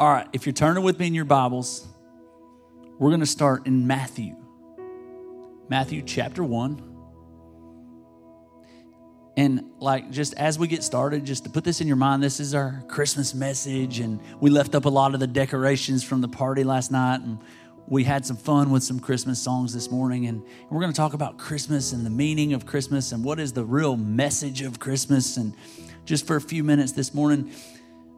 All right, if you're turning with me in your Bibles, we're going to start in Matthew. Matthew chapter 1. And like just as we get started, just to put this in your mind, this is our Christmas message. And we left up a lot of the decorations from the party last night. And we had some fun with some Christmas songs this morning. And we're going to talk about Christmas and the meaning of Christmas and what is the real message of Christmas. And just for a few minutes this morning.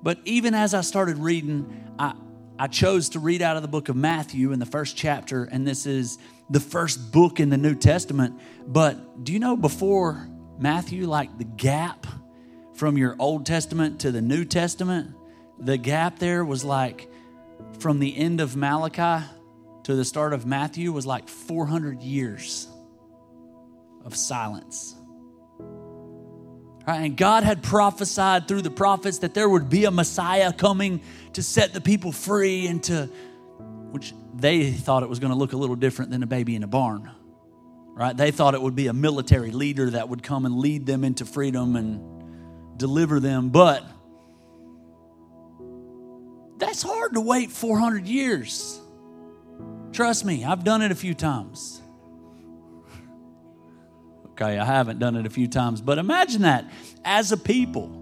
But even as I started reading, I, I chose to read out of the book of Matthew in the first chapter. And this is the first book in the New Testament. But do you know before Matthew, like the gap from your Old Testament to the New Testament, the gap there was like from the end of Malachi to the start of Matthew was like 400 years of silence. Right? And God had prophesied through the prophets that there would be a Messiah coming to set the people free and to, which they thought it was going to look a little different than a baby in a barn right? They thought it would be a military leader that would come and lead them into freedom and deliver them, but that's hard to wait 400 years. Trust me, I've done it a few times. Okay, I haven't done it a few times, but imagine that as a people.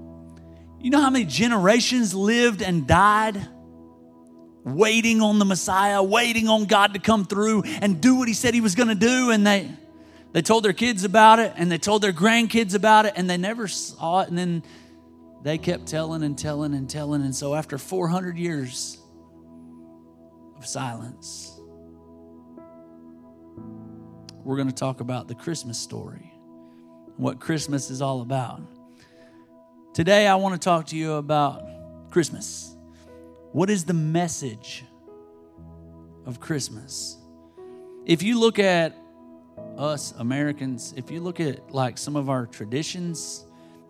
You know how many generations lived and died waiting on the Messiah, waiting on God to come through and do what he said he was going to do and they they told their kids about it and they told their grandkids about it and they never saw it. And then they kept telling and telling and telling. And so after 400 years of silence, we're going to talk about the Christmas story, what Christmas is all about. Today, I want to talk to you about Christmas. What is the message of Christmas? If you look at us Americans, if you look at like some of our traditions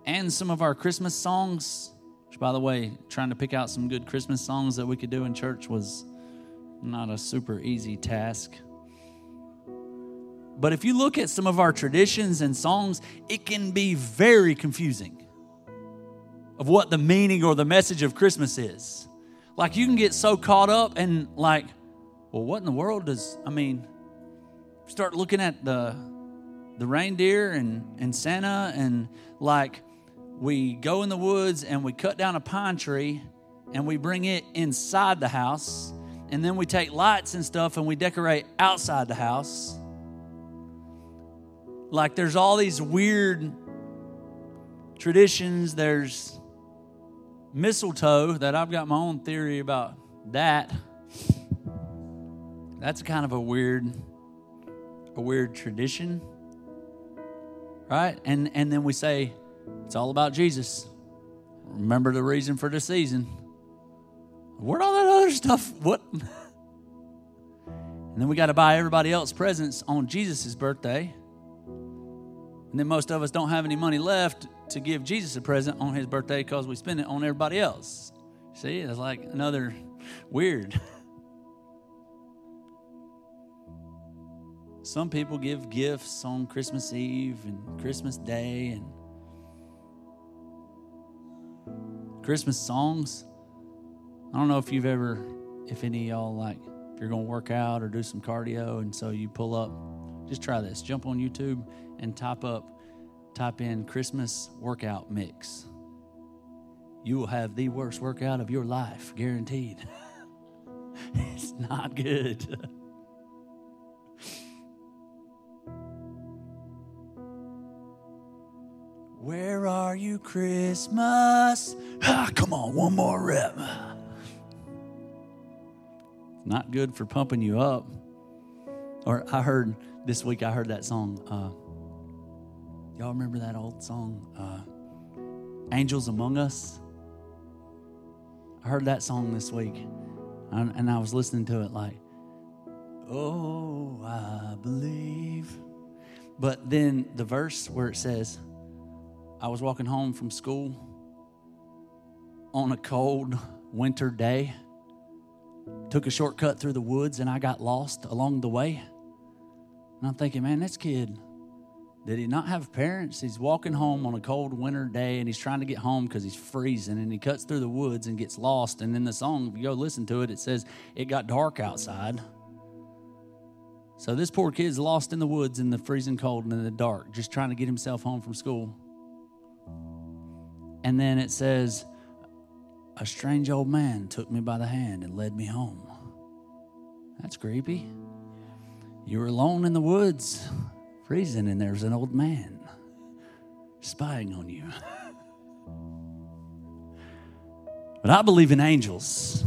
and some of our Christmas songs, which by the way, trying to pick out some good Christmas songs that we could do in church was not a super easy task. But if you look at some of our traditions and songs, it can be very confusing of what the meaning or the message of Christmas is. Like you can get so caught up and like, well, what in the world does, I mean, start looking at the the reindeer and, and Santa and like we go in the woods and we cut down a pine tree and we bring it inside the house and then we take lights and stuff and we decorate outside the house. Like there's all these weird traditions. There's mistletoe that I've got my own theory about that. That's kind of a weird a weird tradition, right? And and then we say it's all about Jesus. Remember the reason for the season. Where'd all that other stuff? What? and then we got to buy everybody else presents on Jesus' birthday. And then most of us don't have any money left to give Jesus a present on his birthday because we spend it on everybody else. See, it's like another weird. Some people give gifts on Christmas Eve and Christmas Day and Christmas songs. I don't know if you've ever, if any y'all like, if you're going to work out or do some cardio and so you pull up, just try this. Jump on YouTube and type up, type in Christmas workout mix. You will have the worst workout of your life, guaranteed. it's not good. Where are you, Christmas? Ah, come on, one more rep. Not good for pumping you up. Or I heard this week, I heard that song. Uh, y'all remember that old song, uh, Angels Among Us? I heard that song this week, and, I was listening to it like, Oh, I believe. But then the verse where it says, I was walking home from school on a cold winter day. Took a shortcut through the woods and I got lost along the way. And I'm thinking, man, this kid, Did he not have parents? He's walking home on a cold winter day and he's trying to get home because he's freezing and he cuts through the woods and gets lost. And in the song, if you go listen to it, it says it got dark outside. So this poor kid's lost in the woods in the freezing cold and in the dark, just trying to get himself home from school. And then it says, A strange old man took me by the hand and led me home. That's creepy. You were alone in the woods freezing, and there's an old man spying on you. but I believe in angels.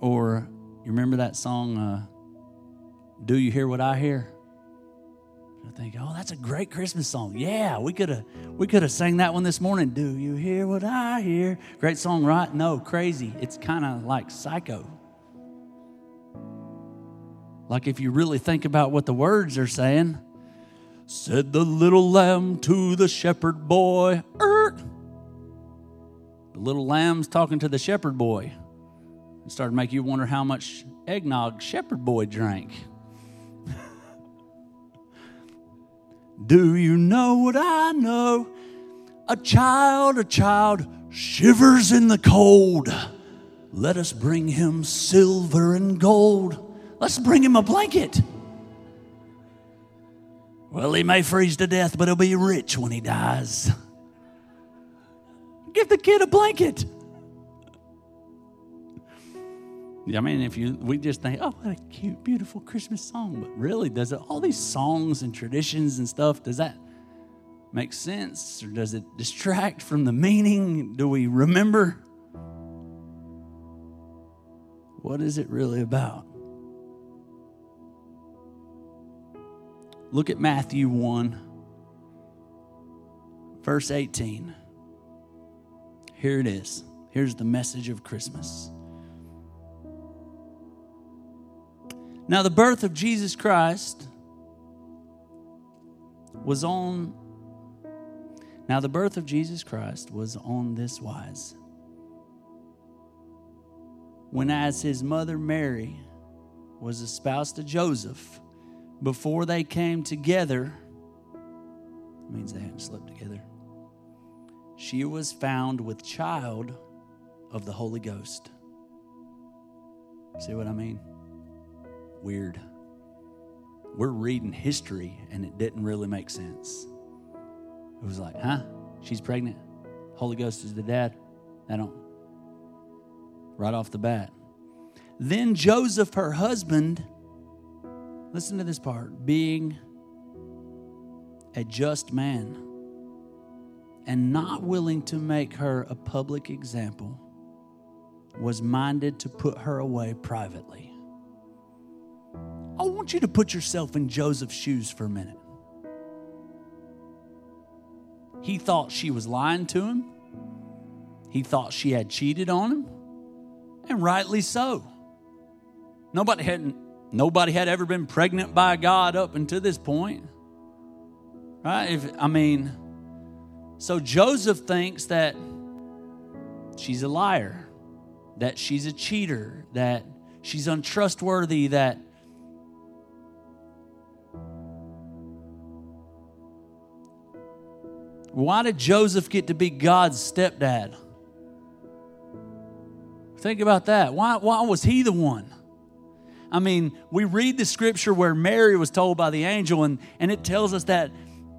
or you remember that song, uh, Do You Hear What I Hear? I think, oh, that's a great Christmas song. Yeah, we could have we could have sang that one this morning. Do you hear what I hear? Great song, right? No, crazy. It's kind of like psycho. Like if you really think about what the words are saying, said the little lamb to the shepherd boy. Er. The little lamb's talking to the shepherd boy. It started to make you wonder how much eggnog shepherd boy drank. Do you know what I know? A child, a child shivers in the cold. Let us bring him silver and gold. Let's bring him a blanket. Well, he may freeze to death, but he'll be rich when he dies. Give the kid a blanket. I mean, if you we just think, oh, what a cute, beautiful Christmas song, but really, does it all these songs and traditions and stuff? Does that make sense, or does it distract from the meaning? Do we remember? What is it really about? Look at Matthew 1, verse 18. Here it is. Here's the message of Christmas. Now, the birth of Jesus Christ was on. Now, the birth of Jesus Christ was on this wise. When, as his mother Mary was espoused to Joseph, before they came together, means they hadn't slept together, she was found with child of the Holy Ghost. See what I mean? Weird. We're reading history and it didn't really make sense. It was like, huh? She's pregnant. Holy Ghost is the dad. I don't. Right off the bat. Then Joseph, her husband, Listen to this part being a just man and not willing to make her a public example, was minded to put her away privately. I want you to put yourself in Joseph's shoes for a minute. He thought she was lying to him. He thought she had cheated on him, and rightly so. Nobody hadn't Nobody had ever been pregnant by God up until this point. Right? If, I mean, so Joseph thinks that she's a liar, that she's a cheater, that she's untrustworthy, that Why did Joseph get to be God's stepdad? Think about that. Why, why was he the one? I mean, we read the scripture where Mary was told by the angel, and, and it tells us that,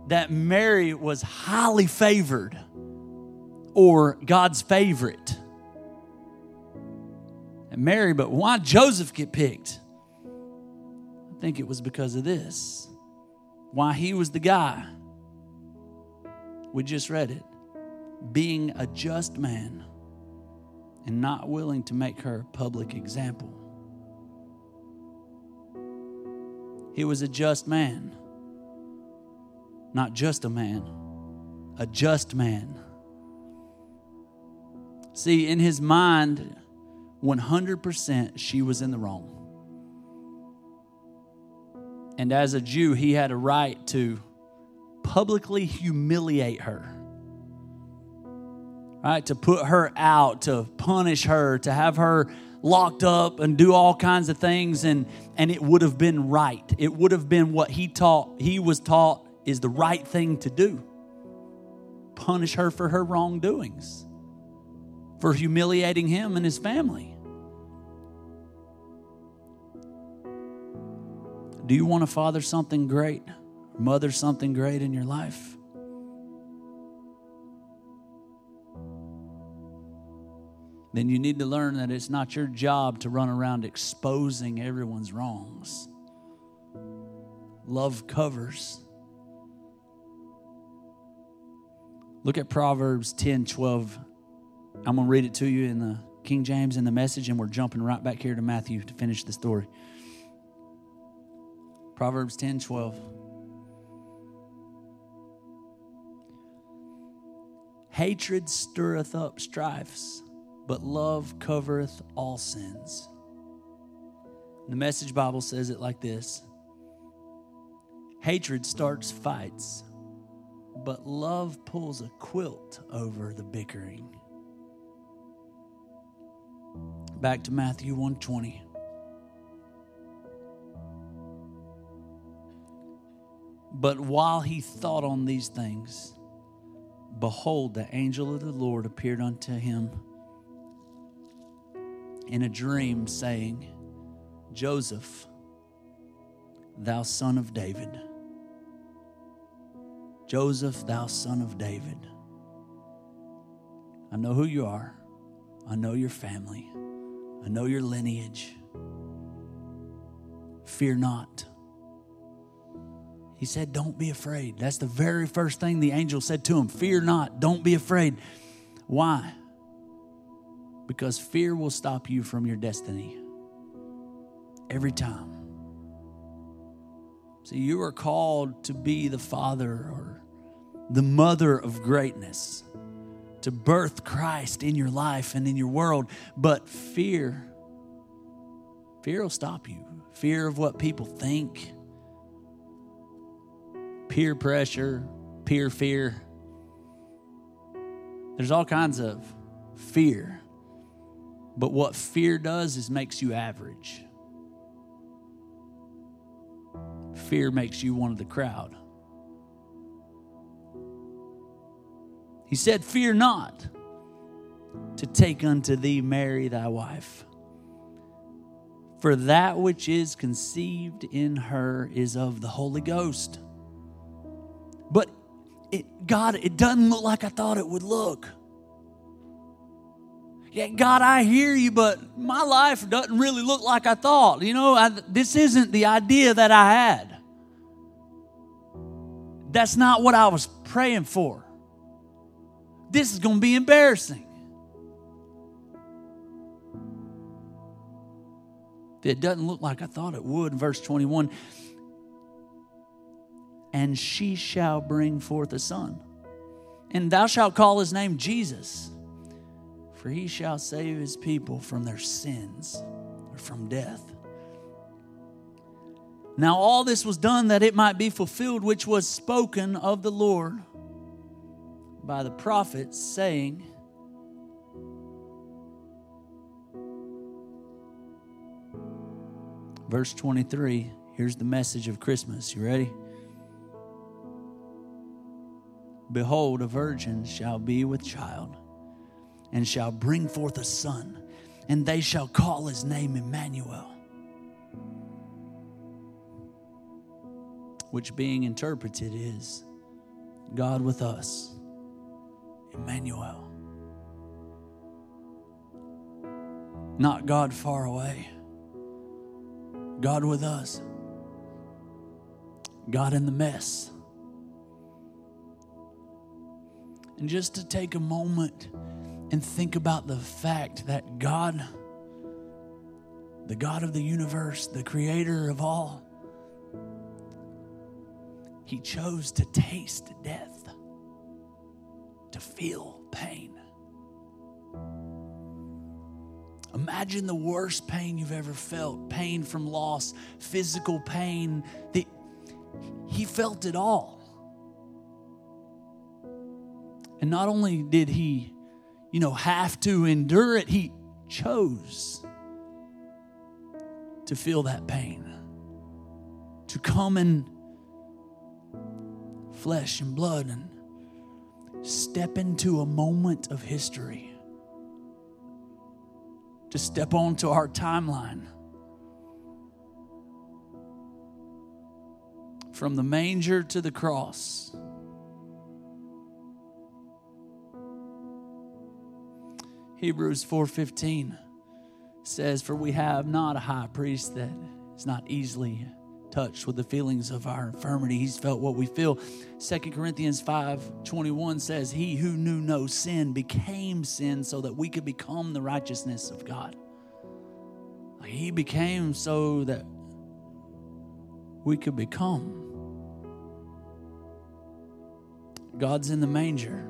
that Mary was highly favored or God's favorite. And Mary, but why Joseph get picked? I think it was because of this. Why he was the guy. We just read it. Being a just man and not willing to make her a public example. He was a just man. Not just a man, a just man. See, in his mind, 100% she was in the wrong. And as a Jew, he had a right to publicly humiliate her. Right? To put her out, to punish her, to have her locked up and do all kinds of things and and it would have been right. It would have been what he taught he was taught is the right thing to do. Punish her for her wrongdoings. For humiliating him and his family. Do you want to father something great? Mother something great in your life? Then you need to learn that it's not your job to run around exposing everyone's wrongs. Love covers. Look at Proverbs 10 12. I'm going to read it to you in the King James in the message, and we're jumping right back here to Matthew to finish the story. Proverbs 10 12. Hatred stirreth up strifes but love covereth all sins. The message Bible says it like this Hatred starts fights, but love pulls a quilt over the bickering. Back to Matthew 120. But while he thought on these things, behold, the angel of the Lord appeared unto him in a dream saying, Joseph, thou son of David. Joseph, thou son of David. I know who you are. I know your family. I know your lineage. Fear not. He said, Don't be afraid. That's the very first thing the angel said to him Fear not. Don't be afraid. Why? Because fear will stop you from your destiny every time. See, you are called to be the father or the mother of greatness, to birth Christ in your life and in your world. But fear, fear will stop you. Fear of what people think, peer pressure, peer fear. There's all kinds of fear but what fear does is makes you average. Fear makes you one of the crowd. He said, Fear not to take unto thee Mary thy wife. For that which is conceived in her is of the Holy Ghost. But it, God, it doesn't look like I thought it would look. Yeah, God, I hear you, but my life doesn't really look like I thought. You know, I, this isn't the idea that I had. That's not what I was praying for. This is going to be embarrassing. It doesn't look like I thought it would. Verse 21 And she shall bring forth a son, and thou shalt call his name Jesus for he shall save his people from their sins or from death. Now, all this was done that it might be fulfilled, which was spoken of the Lord by the prophets, saying, Verse 23, here's the message of Christmas. You ready? Behold, a virgin shall be with child and shall bring forth a son, and they shall call his name Emmanuel. Which, being interpreted, is God with us, Emmanuel. Not God far away, God with us, God in the mess. And just to take a moment and think about the fact that God, the God of the universe, the creator of all, he chose to taste death, to feel pain. Imagine the worst pain you've ever felt pain from loss, physical pain. The, he felt it all. And not only did he you know, have to endure it. He chose to feel that pain, to come in flesh and blood and step into a moment of history, to step onto our timeline. From the manger to the cross. Hebrews 4:15 says for we have not a high priest that is not easily touched with the feelings of our infirmity. He's felt what we feel. 2 Corinthians 5:21 says he who knew no sin became sin so that we could become the righteousness of God. He became so that we could become. God's in the manger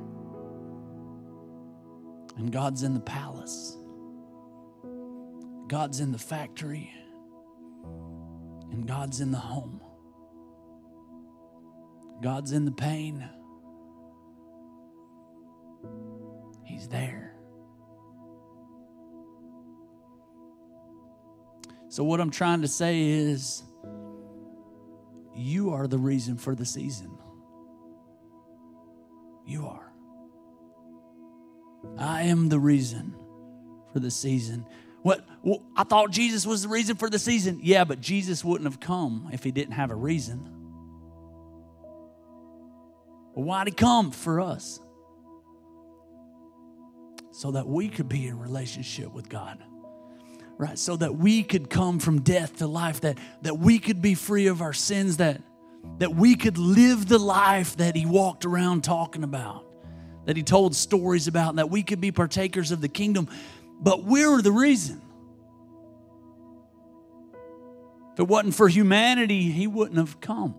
and God's in the palace. God's in the factory, and God's in the home. God's in the pain. He's there. So, what I'm trying to say is, you are the reason for the season. You are. I am the reason for the season. What well, I thought Jesus was the reason for the season. Yeah, but Jesus wouldn't have come if he didn't have a reason. Well, why'd he come for us? So that we could be in relationship with God. Right? So that we could come from death to life, that, that we could be free of our sins, that, that we could live the life that he walked around talking about that he told stories about, and that we could be partakers of the kingdom. But we're the reason. If it wasn't for humanity, he wouldn't have come.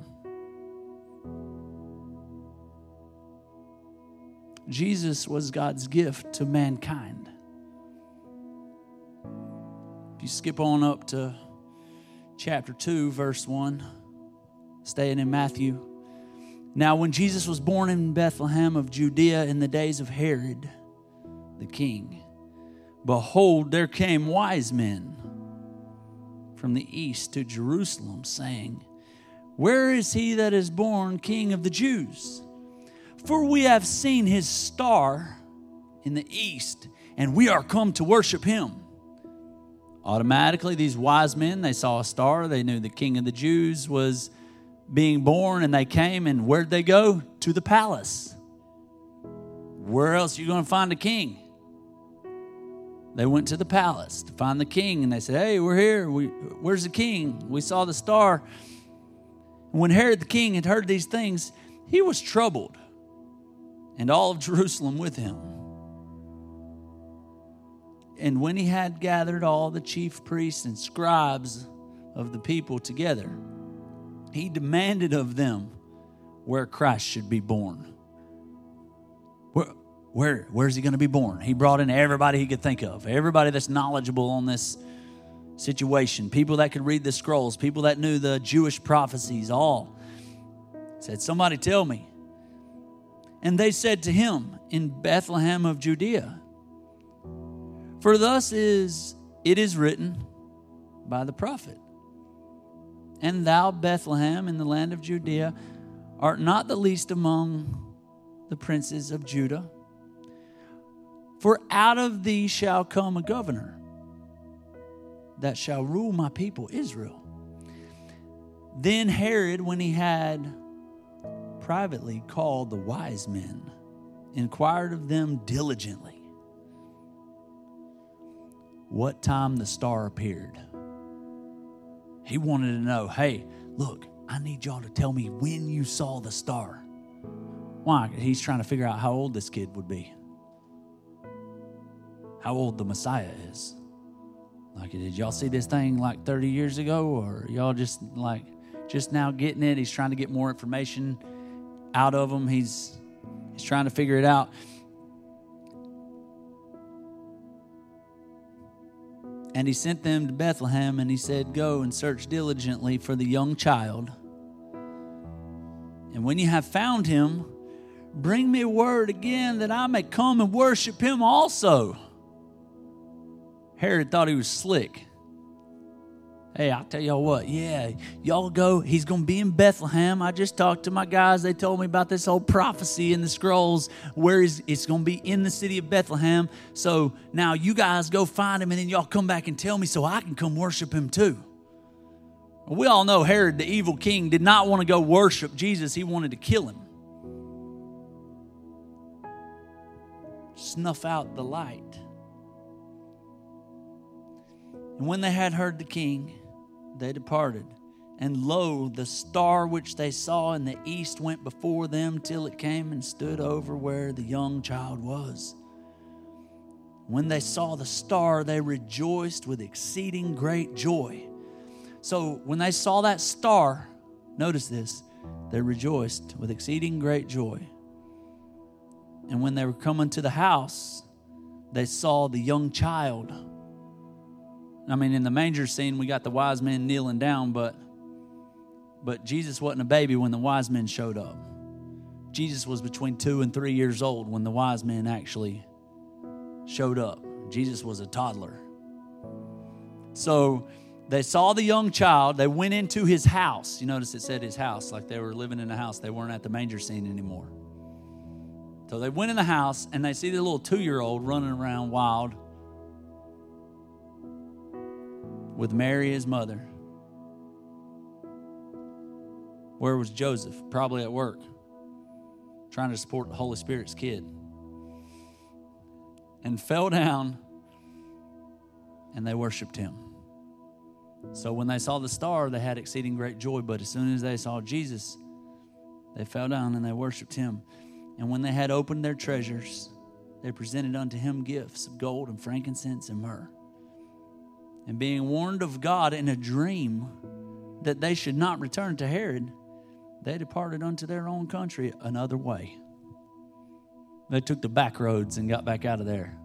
Jesus was God's gift to mankind. If you skip on up to chapter 2, verse 1, staying in Matthew now, when Jesus was born in Bethlehem of Judea in the days of Herod the king, behold, there came wise men from the east to Jerusalem, saying, Where is he that is born king of the Jews? For we have seen his star in the east, and we are come to worship him. Automatically, these wise men, they saw a star. They knew the king of the Jews was being born and they came and where'd they go? To the palace. Where else are you going to find a king? They went to the palace to find the king and they said, Hey, we're here. We, where's the king? We saw the star. When Herod the king had heard these things, he was troubled, and all of Jerusalem with him. And when he had gathered all the chief priests and scribes of the people together, he demanded of them where Christ should be born. Where, where where's he going to be born? He brought in everybody he could think of, everybody that's knowledgeable on this situation, people that could read the scrolls, people that knew the Jewish prophecies, all. Said, Somebody tell me. And they said to him, In Bethlehem of Judea, For thus is it is written by the prophet. And thou, Bethlehem, in the land of Judea, art not the least among the princes of Judah. For out of thee shall come a governor that shall rule my people Israel. Then Herod, when he had privately called the wise men, inquired of them diligently what time the star appeared. He wanted to know, hey, look, I need y'all to tell me when you saw the star. Why? He's trying to figure out how old this kid would be, how old the Messiah is. Like, did y'all see this thing like 30 years ago, or y'all just like just now getting it? He's trying to get more information out of him. He's he's trying to figure it out. And he sent them to Bethlehem and he said, Go and search diligently for the young child. And when you have found him, bring me word again that I may come and worship him also. Herod thought he was slick. Hey, I'll tell y'all what, yeah, y'all go. He's going to be in Bethlehem. I just talked to my guys. They told me about this whole prophecy in the scrolls where it's going to be in the city of Bethlehem. So now you guys go find him and then y'all come back and tell me so I can come worship him too. We all know Herod, the evil king, did not want to go worship Jesus, he wanted to kill him. Snuff out the light. And when they had heard the king, they departed. And lo, the star which they saw in the east went before them till it came and stood over where the young child was. When they saw the star, they rejoiced with exceeding great joy. So when they saw that star, notice this, they rejoiced with exceeding great joy. And when they were coming to the house, they saw the young child I mean, in the manger scene, we got the wise men kneeling down, but but Jesus wasn't a baby when the wise men showed up. Jesus was between two and three years old when the wise men actually showed up. Jesus was a toddler. So they saw the young child. They went into his house. You notice it said his house, like they were living in a house. They weren't at the manger scene anymore. So they went in the house and they see the little two year old running around wild with Mary, his mother. Where was Joseph? Probably at work, trying to support the Holy Spirit's kid. And fell down and they worshiped him. So when they saw the star, they had exceeding great joy. But as soon as they saw Jesus, they fell down and they worshiped him. And when they had opened their treasures, they presented unto him gifts of gold and frankincense and myrrh and being warned of God in a dream that they should not return to Herod, they departed unto their own country another way. They took the back roads and got back out of there.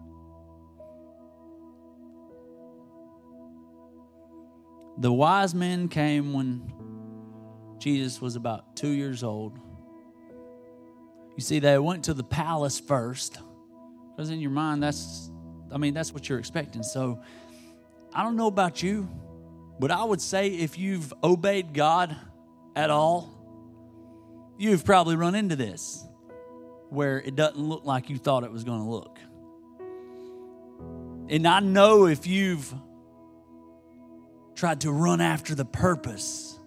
The wise men came when Jesus was about two years old. You see, they went to the palace first, because in your mind, that's, I mean, that's what you're expecting. So I don't know about you, but I would say if you've obeyed God at all, you've probably run into this where it doesn't look like you thought it was going to look. And I know if you've tried to run after the purpose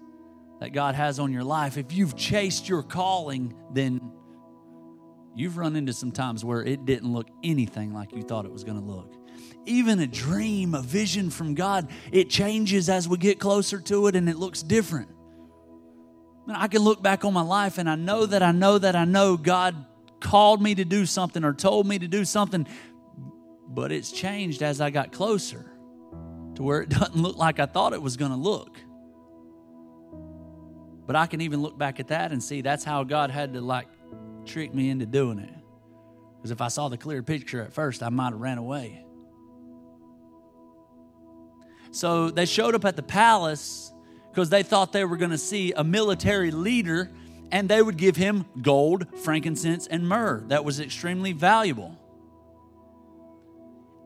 that God has on your life, if you've chased your calling, then you've run into some times where it didn't look anything like you thought it was going to look even a dream, a vision from God, it changes as we get closer to it and it looks different. I can look back on my life and I know that I know that I know God called me to do something or told me to do something, but it's changed as I got closer to where it doesn't look like I thought it was going to look. But I can even look back at that and see that's how God had to like trick me into doing it. Because if I saw the clear picture at first, I might have ran away. So they showed up at the palace because they thought they were going to see a military leader and they would give him gold, frankincense, and myrrh. That was extremely valuable.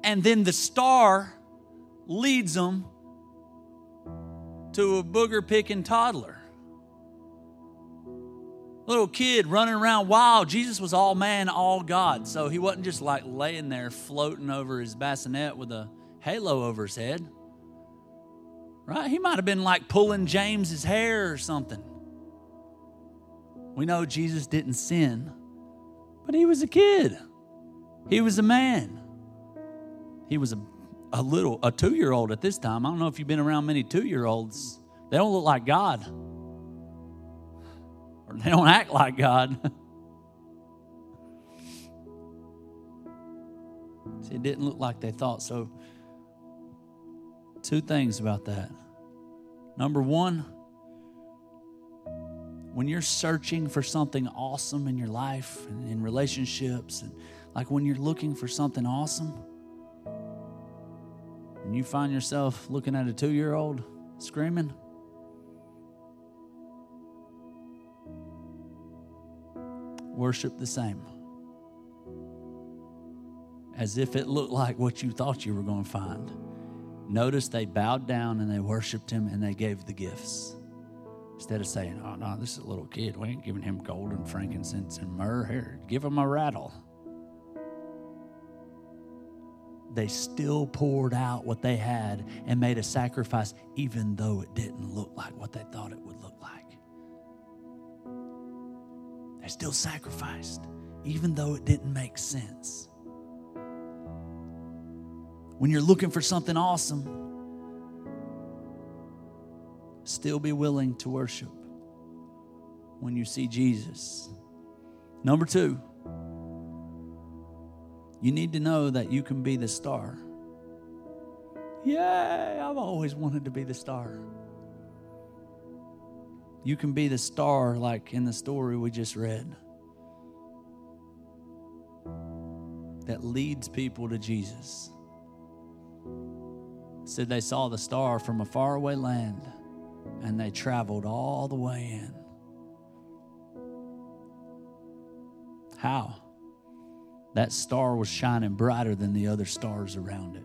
And then the star leads them to a booger picking toddler. Little kid running around wild. Jesus was all man, all God. So he wasn't just like laying there floating over his bassinet with a halo over his head. Right? He might have been like pulling James's hair or something. We know Jesus didn't sin, but he was a kid. He was a man. He was a, a little, a two year old at this time. I don't know if you've been around many two year olds. They don't look like God, or they don't act like God. See, it didn't look like they thought. So, Two things about that. Number one, when you're searching for something awesome in your life and in relationships, and like when you're looking for something awesome, and you find yourself looking at a two year old screaming, worship the same. As if it looked like what you thought you were going to find. Notice they bowed down and they worshiped him and they gave the gifts. Instead of saying, oh, no, this is a little kid. We ain't giving him gold and frankincense and myrrh. Here, give him a rattle. They still poured out what they had and made a sacrifice, even though it didn't look like what they thought it would look like. They still sacrificed, even though it didn't make sense. When you're looking for something awesome, still be willing to worship when you see Jesus. Number two, you need to know that you can be the star. Yay, I've always wanted to be the star. You can be the star, like in the story we just read, that leads people to Jesus. Said they saw the star from a faraway land and they traveled all the way in. How? That star was shining brighter than the other stars around it.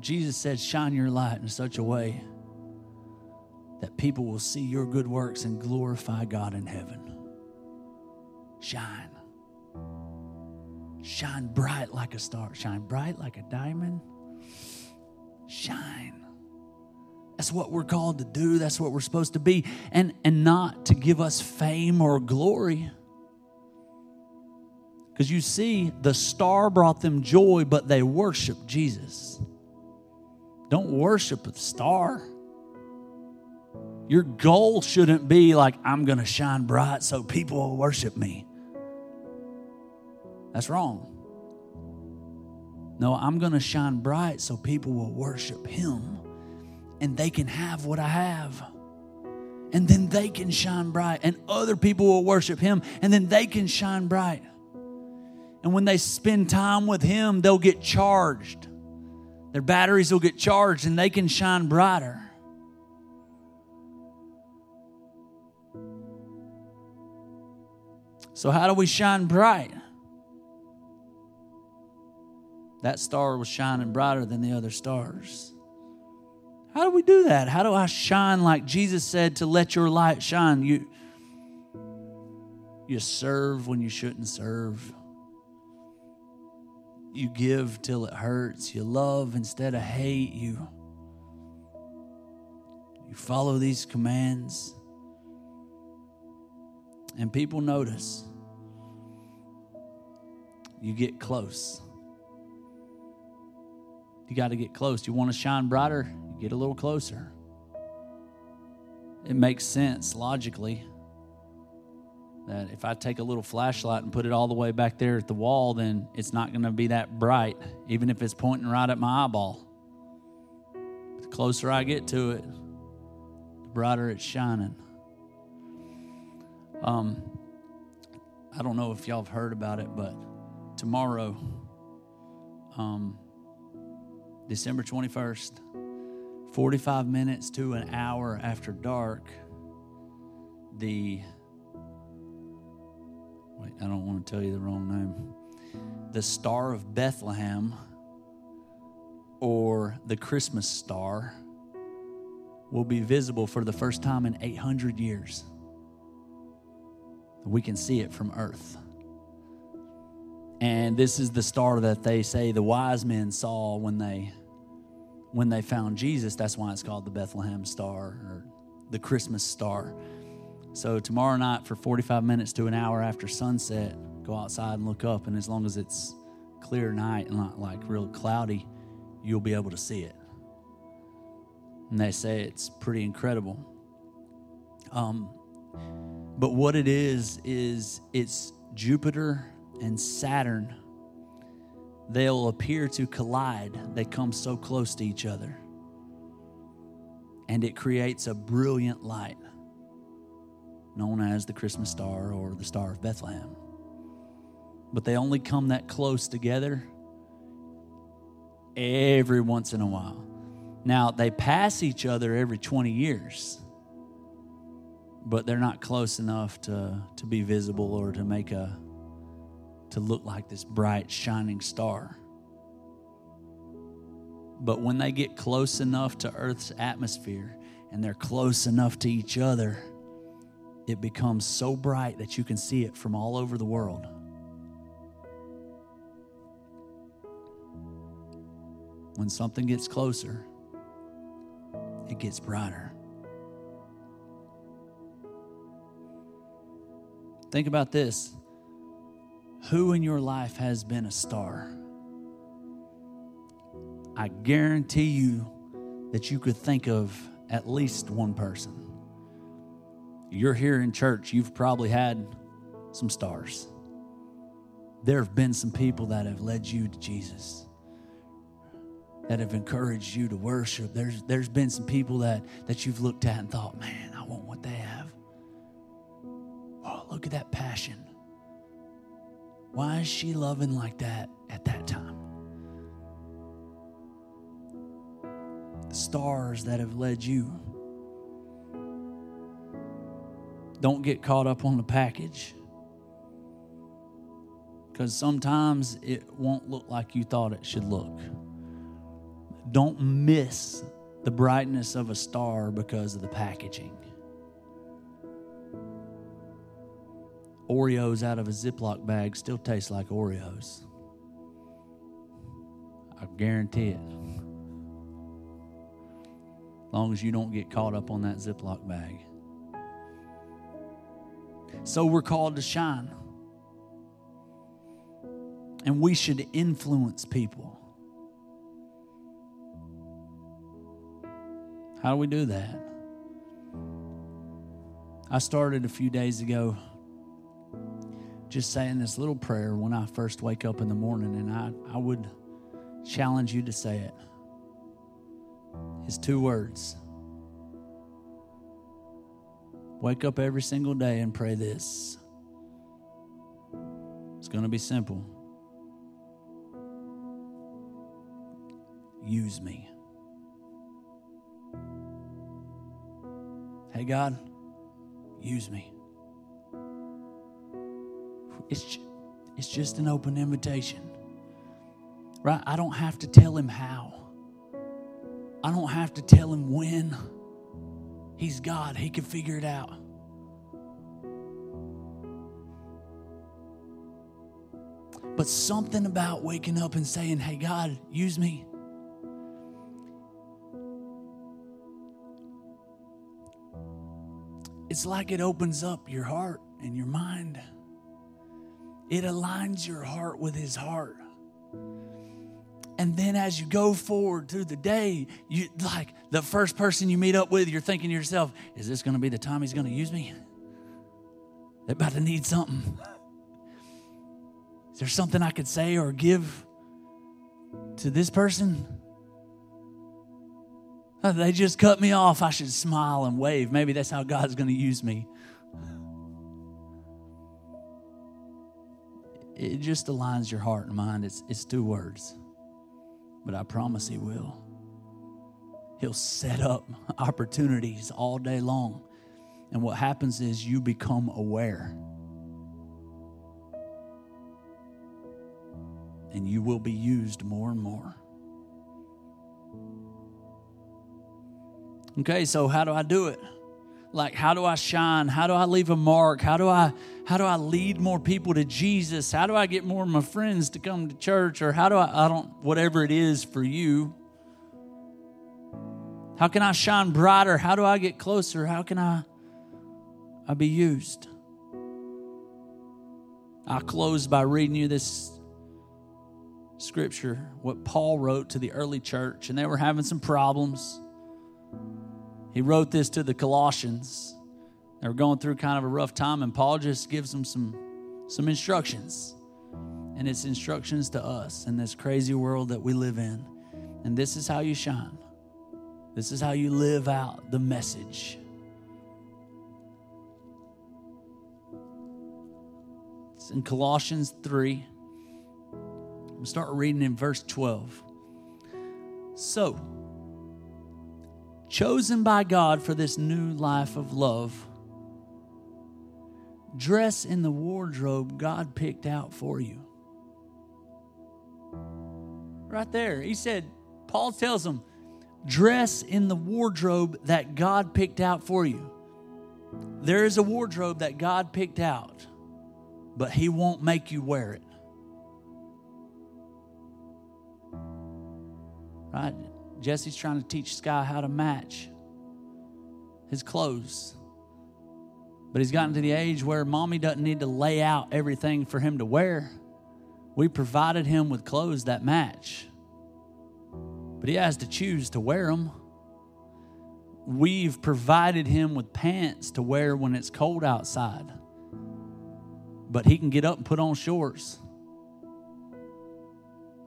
Jesus said, Shine your light in such a way that people will see your good works and glorify God in heaven. Shine. Shine bright like a star. Shine bright like a diamond. Shine. That's what we're called to do. That's what we're supposed to be. And, and not to give us fame or glory. Because you see, the star brought them joy, but they worshiped Jesus. Don't worship the star. Your goal shouldn't be like, I'm going to shine bright so people will worship me. That's wrong. No, I'm going to shine bright so people will worship Him and they can have what I have. And then they can shine bright and other people will worship Him and then they can shine bright. And when they spend time with Him, they'll get charged. Their batteries will get charged and they can shine brighter. So, how do we shine bright? That star was shining brighter than the other stars. How do we do that? How do I shine like Jesus said to let your light shine? You, you serve when you shouldn't serve. You give till it hurts. You love instead of hate. You, you follow these commands. And people notice. You get close. You got to get close. You want to shine brighter? You get a little closer. It makes sense logically that if I take a little flashlight and put it all the way back there at the wall, then it's not going to be that bright, even if it's pointing right at my eyeball. The closer I get to it, the brighter it's shining. Um, I don't know if y'all have heard about it, but tomorrow, um, December 21st, 45 minutes to an hour after dark, the wait, I don't want to tell you the wrong name. The Star of Bethlehem or the Christmas star will be visible for the first time in 800 years. We can see it from Earth. And this is the star that they say the wise men saw when they when they found Jesus. That's why it's called the Bethlehem star or the Christmas star. So tomorrow night for 45 minutes to an hour after sunset, go outside and look up and as long as it's clear night and not like real cloudy, you'll be able to see it. And they say it's pretty incredible. Um, but what it is is it's Jupiter and Saturn, they'll appear to collide. They come so close to each other. And it creates a brilliant light known as the Christmas star or the Star of Bethlehem. But they only come that close together every once in a while. Now, they pass each other every 20 years, but they're not close enough to, to be visible or to make a, to look like this bright, shining star. But when they get close enough to Earth's atmosphere and they're close enough to each other, it becomes so bright that you can see it from all over the world. When something gets closer, it gets brighter. Think about this. Who in your life has been a star? I guarantee you that you could think of at least one person. You're here in church, you've probably had some stars. There have been some people that have led you to Jesus, that have encouraged you to worship. There's, there's been some people that, that you've looked at and thought, man, I want what they have. Oh, look at that passion. Why is she loving like that at that time? The stars that have led you. Don't get caught up on the package. Because sometimes it won't look like you thought it should look. Don't miss the brightness of a star because of the packaging. Oreos out of a Ziploc bag still taste like Oreos. I guarantee it. As long as you don't get caught up on that Ziploc bag. So we're called to shine. And we should influence people. How do we do that? I started a few days ago just saying this little prayer when I first wake up in the morning, and I, I would challenge you to say it. It's two words. Wake up every single day and pray this. It's going to be simple. Use me. Hey, God, use me. It's, it's just an open invitation. Right? I don't have to tell him how. I don't have to tell him when. He's God, he can figure it out. But something about waking up and saying, Hey, God, use me. It's like it opens up your heart and your mind. It aligns your heart with His heart. And then as you go forward through the day, you like the first person you meet up with, you're thinking to yourself, is this going to be the time he's going to use me? They're about to need something. Is there something I could say or give to this person? They just cut me off. I should smile and wave. Maybe that's how God's going to use me. It just aligns your heart and mind. It's, it's two words, but I promise He will. He'll set up opportunities all day long. And what happens is you become aware. And you will be used more and more. Okay, so how do I do it? Like how do i shine? How do i leave a mark? How do i how do i lead more people to jesus? How do i get more of my friends to come to church? Or how do i i don't whatever it is for you. How can i shine brighter? How do i get closer? How can i i be used? I close by reading you this scripture what paul wrote to the early church and they were having some problems he wrote this to the Colossians. They were going through kind of a rough time, and Paul just gives them some, some instructions. And it's instructions to us in this crazy world that we live in. And this is how you shine. This is how you live out the message. It's in Colossians 3. We'll start reading in verse 12. So, chosen by God for this new life of love. Dress in the wardrobe God picked out for you. Right there. He said, Paul tells them, dress in the wardrobe that God picked out for you. There is a wardrobe that God picked out, but He won't make you wear it. Right? Jesse's trying to teach Sky how to match his clothes. But he's gotten to the age where mommy doesn't need to lay out everything for him to wear. We provided him with clothes that match. But he has to choose to wear them. We've provided him with pants to wear when it's cold outside. But he can get up and put on shorts.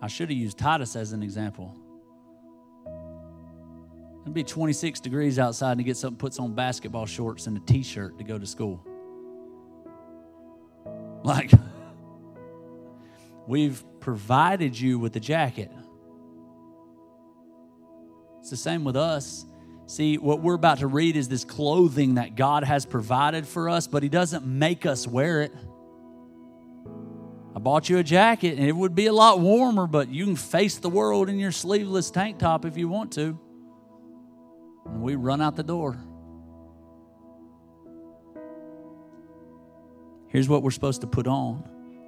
I should have used Titus as an example. It'd be 26 degrees outside and he gets up and puts on basketball shorts and a t shirt to go to school. Like, we've provided you with a jacket. It's the same with us. See, what we're about to read is this clothing that God has provided for us, but He doesn't make us wear it. I bought you a jacket and it would be a lot warmer, but you can face the world in your sleeveless tank top if you want to and we run out the door. Here's what we're supposed to put on.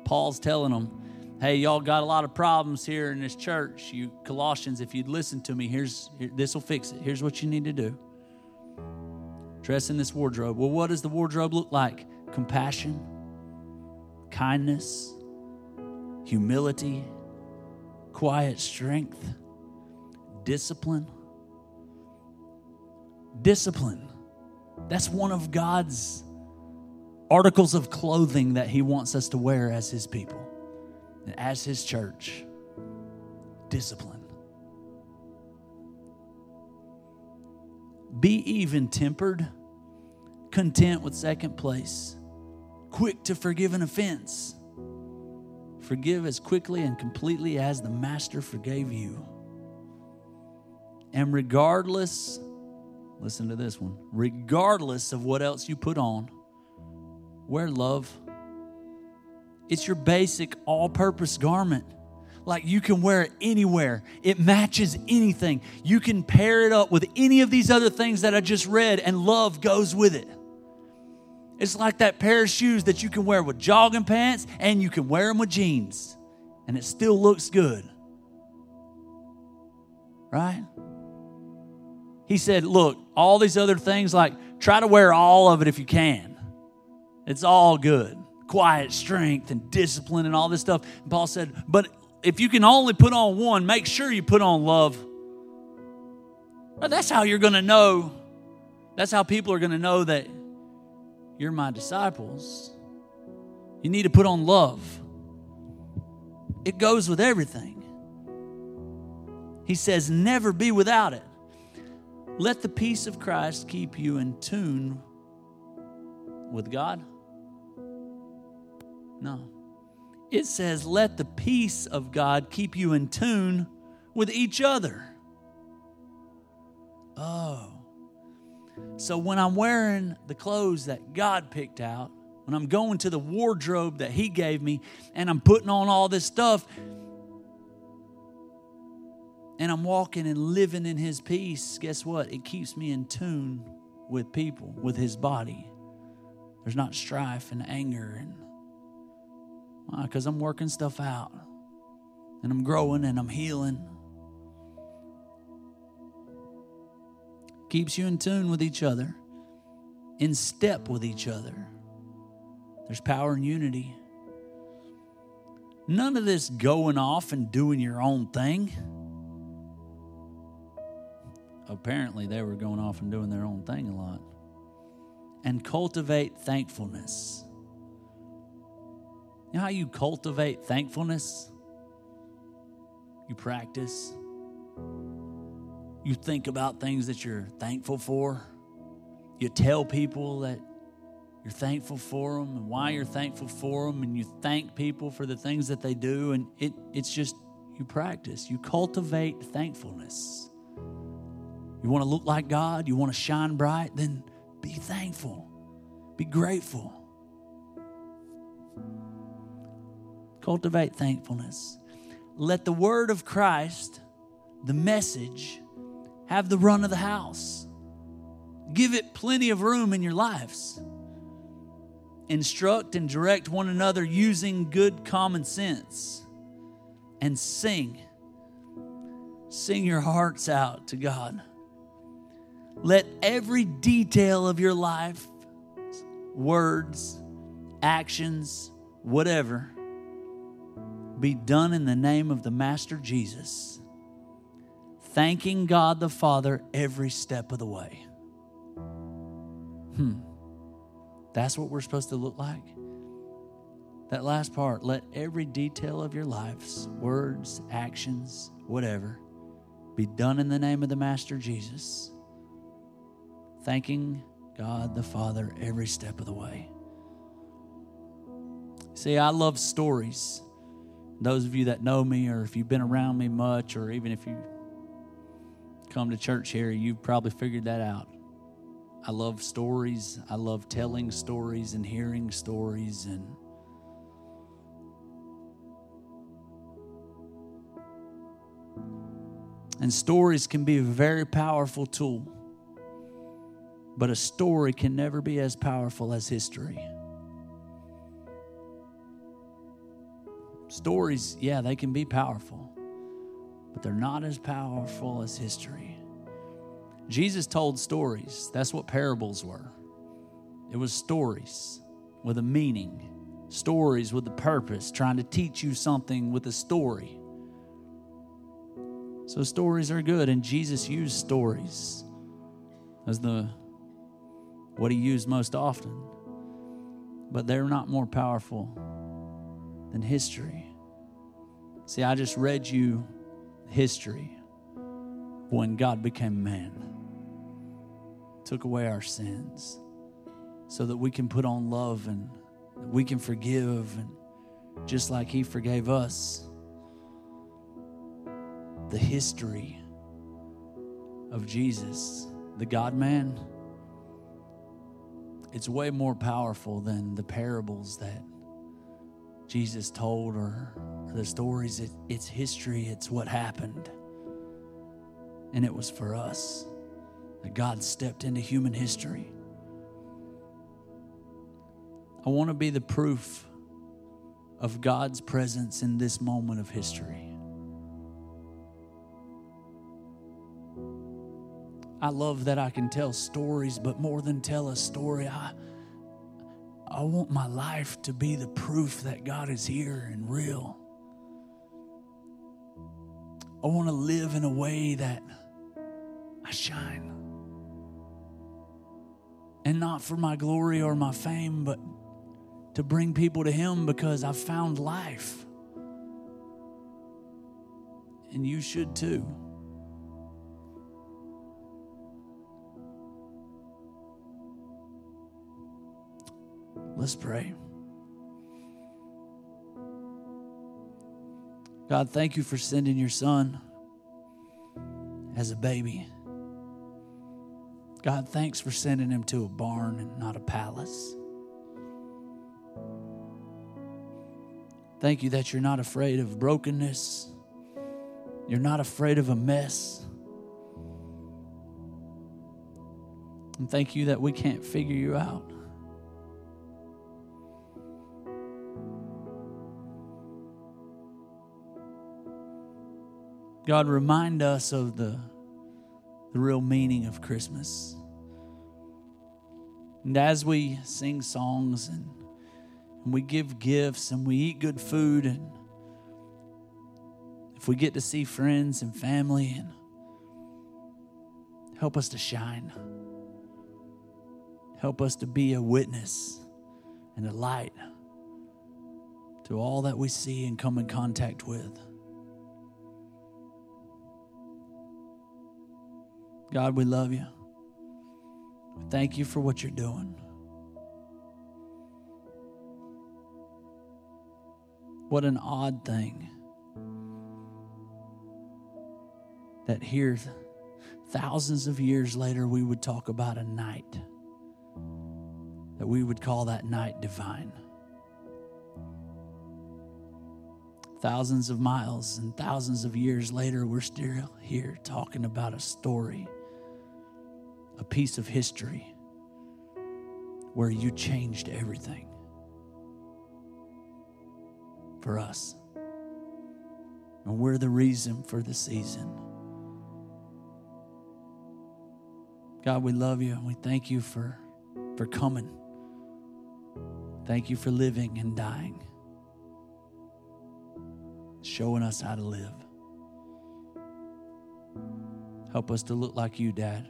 Paul's telling them, hey, y'all got a lot of problems here in this church. You Colossians, if you'd listen to me, here's here, this will fix it. Here's what you need to do. Dress in this wardrobe. Well, what does the wardrobe look like? Compassion, kindness, humility, quiet strength, discipline, discipline. That's one of God's articles of clothing that He wants us to wear as His people and as His church. Discipline. Be even tempered, content with second place, quick to forgive an offense. Forgive as quickly and completely as the Master forgave you. And regardless Listen to this one. Regardless of what else you put on, wear love. It's your basic all purpose garment. Like you can wear it anywhere, it matches anything. You can pair it up with any of these other things that I just read, and love goes with it. It's like that pair of shoes that you can wear with jogging pants and you can wear them with jeans, and it still looks good. Right? He said, Look, all these other things, like try to wear all of it if you can. It's all good. Quiet strength and discipline and all this stuff. And Paul said, But if you can only put on one, make sure you put on love. Well, that's how you're going to know. That's how people are going to know that you're my disciples. You need to put on love, it goes with everything. He says, never be without it. Let the peace of Christ keep you in tune with God. No. It says, let the peace of God keep you in tune with each other. Oh. So when I'm wearing the clothes that God picked out, when I'm going to the wardrobe that He gave me, and I'm putting on all this stuff, and I'm walking and living in His peace, guess what? It keeps me in tune with people, with His body. There's not strife and anger and because I'm working stuff out and I'm growing and I'm healing. Keeps you in tune with each other, in step with each other. There's power in unity. None of this going off and doing your own thing apparently they were going off and doing their own thing a lot. And cultivate thankfulness. You know how you cultivate thankfulness? You practice. You think about things that you're thankful for. You tell people that you're thankful for them and why you're thankful for them, and you thank people for the things that they do. And it, it's just you practice, you cultivate thankfulness. You want to look like God? You want to shine bright? Then be thankful, be grateful. Cultivate thankfulness. Let the word of Christ the message have the run of the house. Give it plenty of room in your lives. Instruct and direct one another using good common sense. And sing. Sing your hearts out to God. Let every detail of your life, words, actions, whatever, be done in the name of the Master Jesus, thanking God the Father every step of the way. Hmm. That's what we're supposed to look like. That last part, let every detail of your lives, words, actions, whatever, be done in the name of the Master Jesus, thanking God the Father every step of the way. See, I love stories. Those of you that know me, or if you've been around me much, or even if you come to church here, you've probably figured that out. I love stories. I love telling stories and hearing stories and And stories can be a very powerful tool. But a story can never be as powerful as history. Stories, yeah, they can be powerful, but they're not as powerful as history. Jesus told stories. That's what parables were. It was stories with a meaning, stories with a purpose, trying to teach you something with a story. So stories are good, and Jesus used stories as the what he used most often. But they're not more powerful than history. See, I just read you history when God became man, took away our sins so that we can put on love and we can forgive and just like he forgave us. The history of Jesus, the God man, it's way more powerful than the parables that Jesus told or, the stories. It, it's history, it's what happened. And it was for us that God stepped into human history. I want to be the proof of God's presence in this moment of history. I love that I can tell stories, but more than tell a story, I, I want my life to be the proof that God is here and real. I want to live in a way that I shine. And not for my glory or my fame, but to bring people to Him because I've found life. And you should too. Let's pray. God, thank you for sending your son as a baby. God, thanks for sending him to a barn and not a palace. Thank you that you're not afraid of brokenness. You're not afraid of a mess. And thank you that we can't figure you out. God, remind us of the, the real meaning of Christmas. And as we sing songs and, and we give gifts and we eat good food, and if we get to see friends and family, and help us to shine, help us to be a witness and a light to all that we see and come in contact with. God, we love you. Thank you for what you're doing. What an odd thing that here, thousands of years later, we would talk about a night, that we would call that night divine. thousands of miles and thousands of years later, we're still here talking about a story, a piece of history where you changed everything for us. And we're the reason for the season. God, we love you and we thank you for, for coming. Thank you for living and dying, showing us how to live. Help us to look like you, Dad.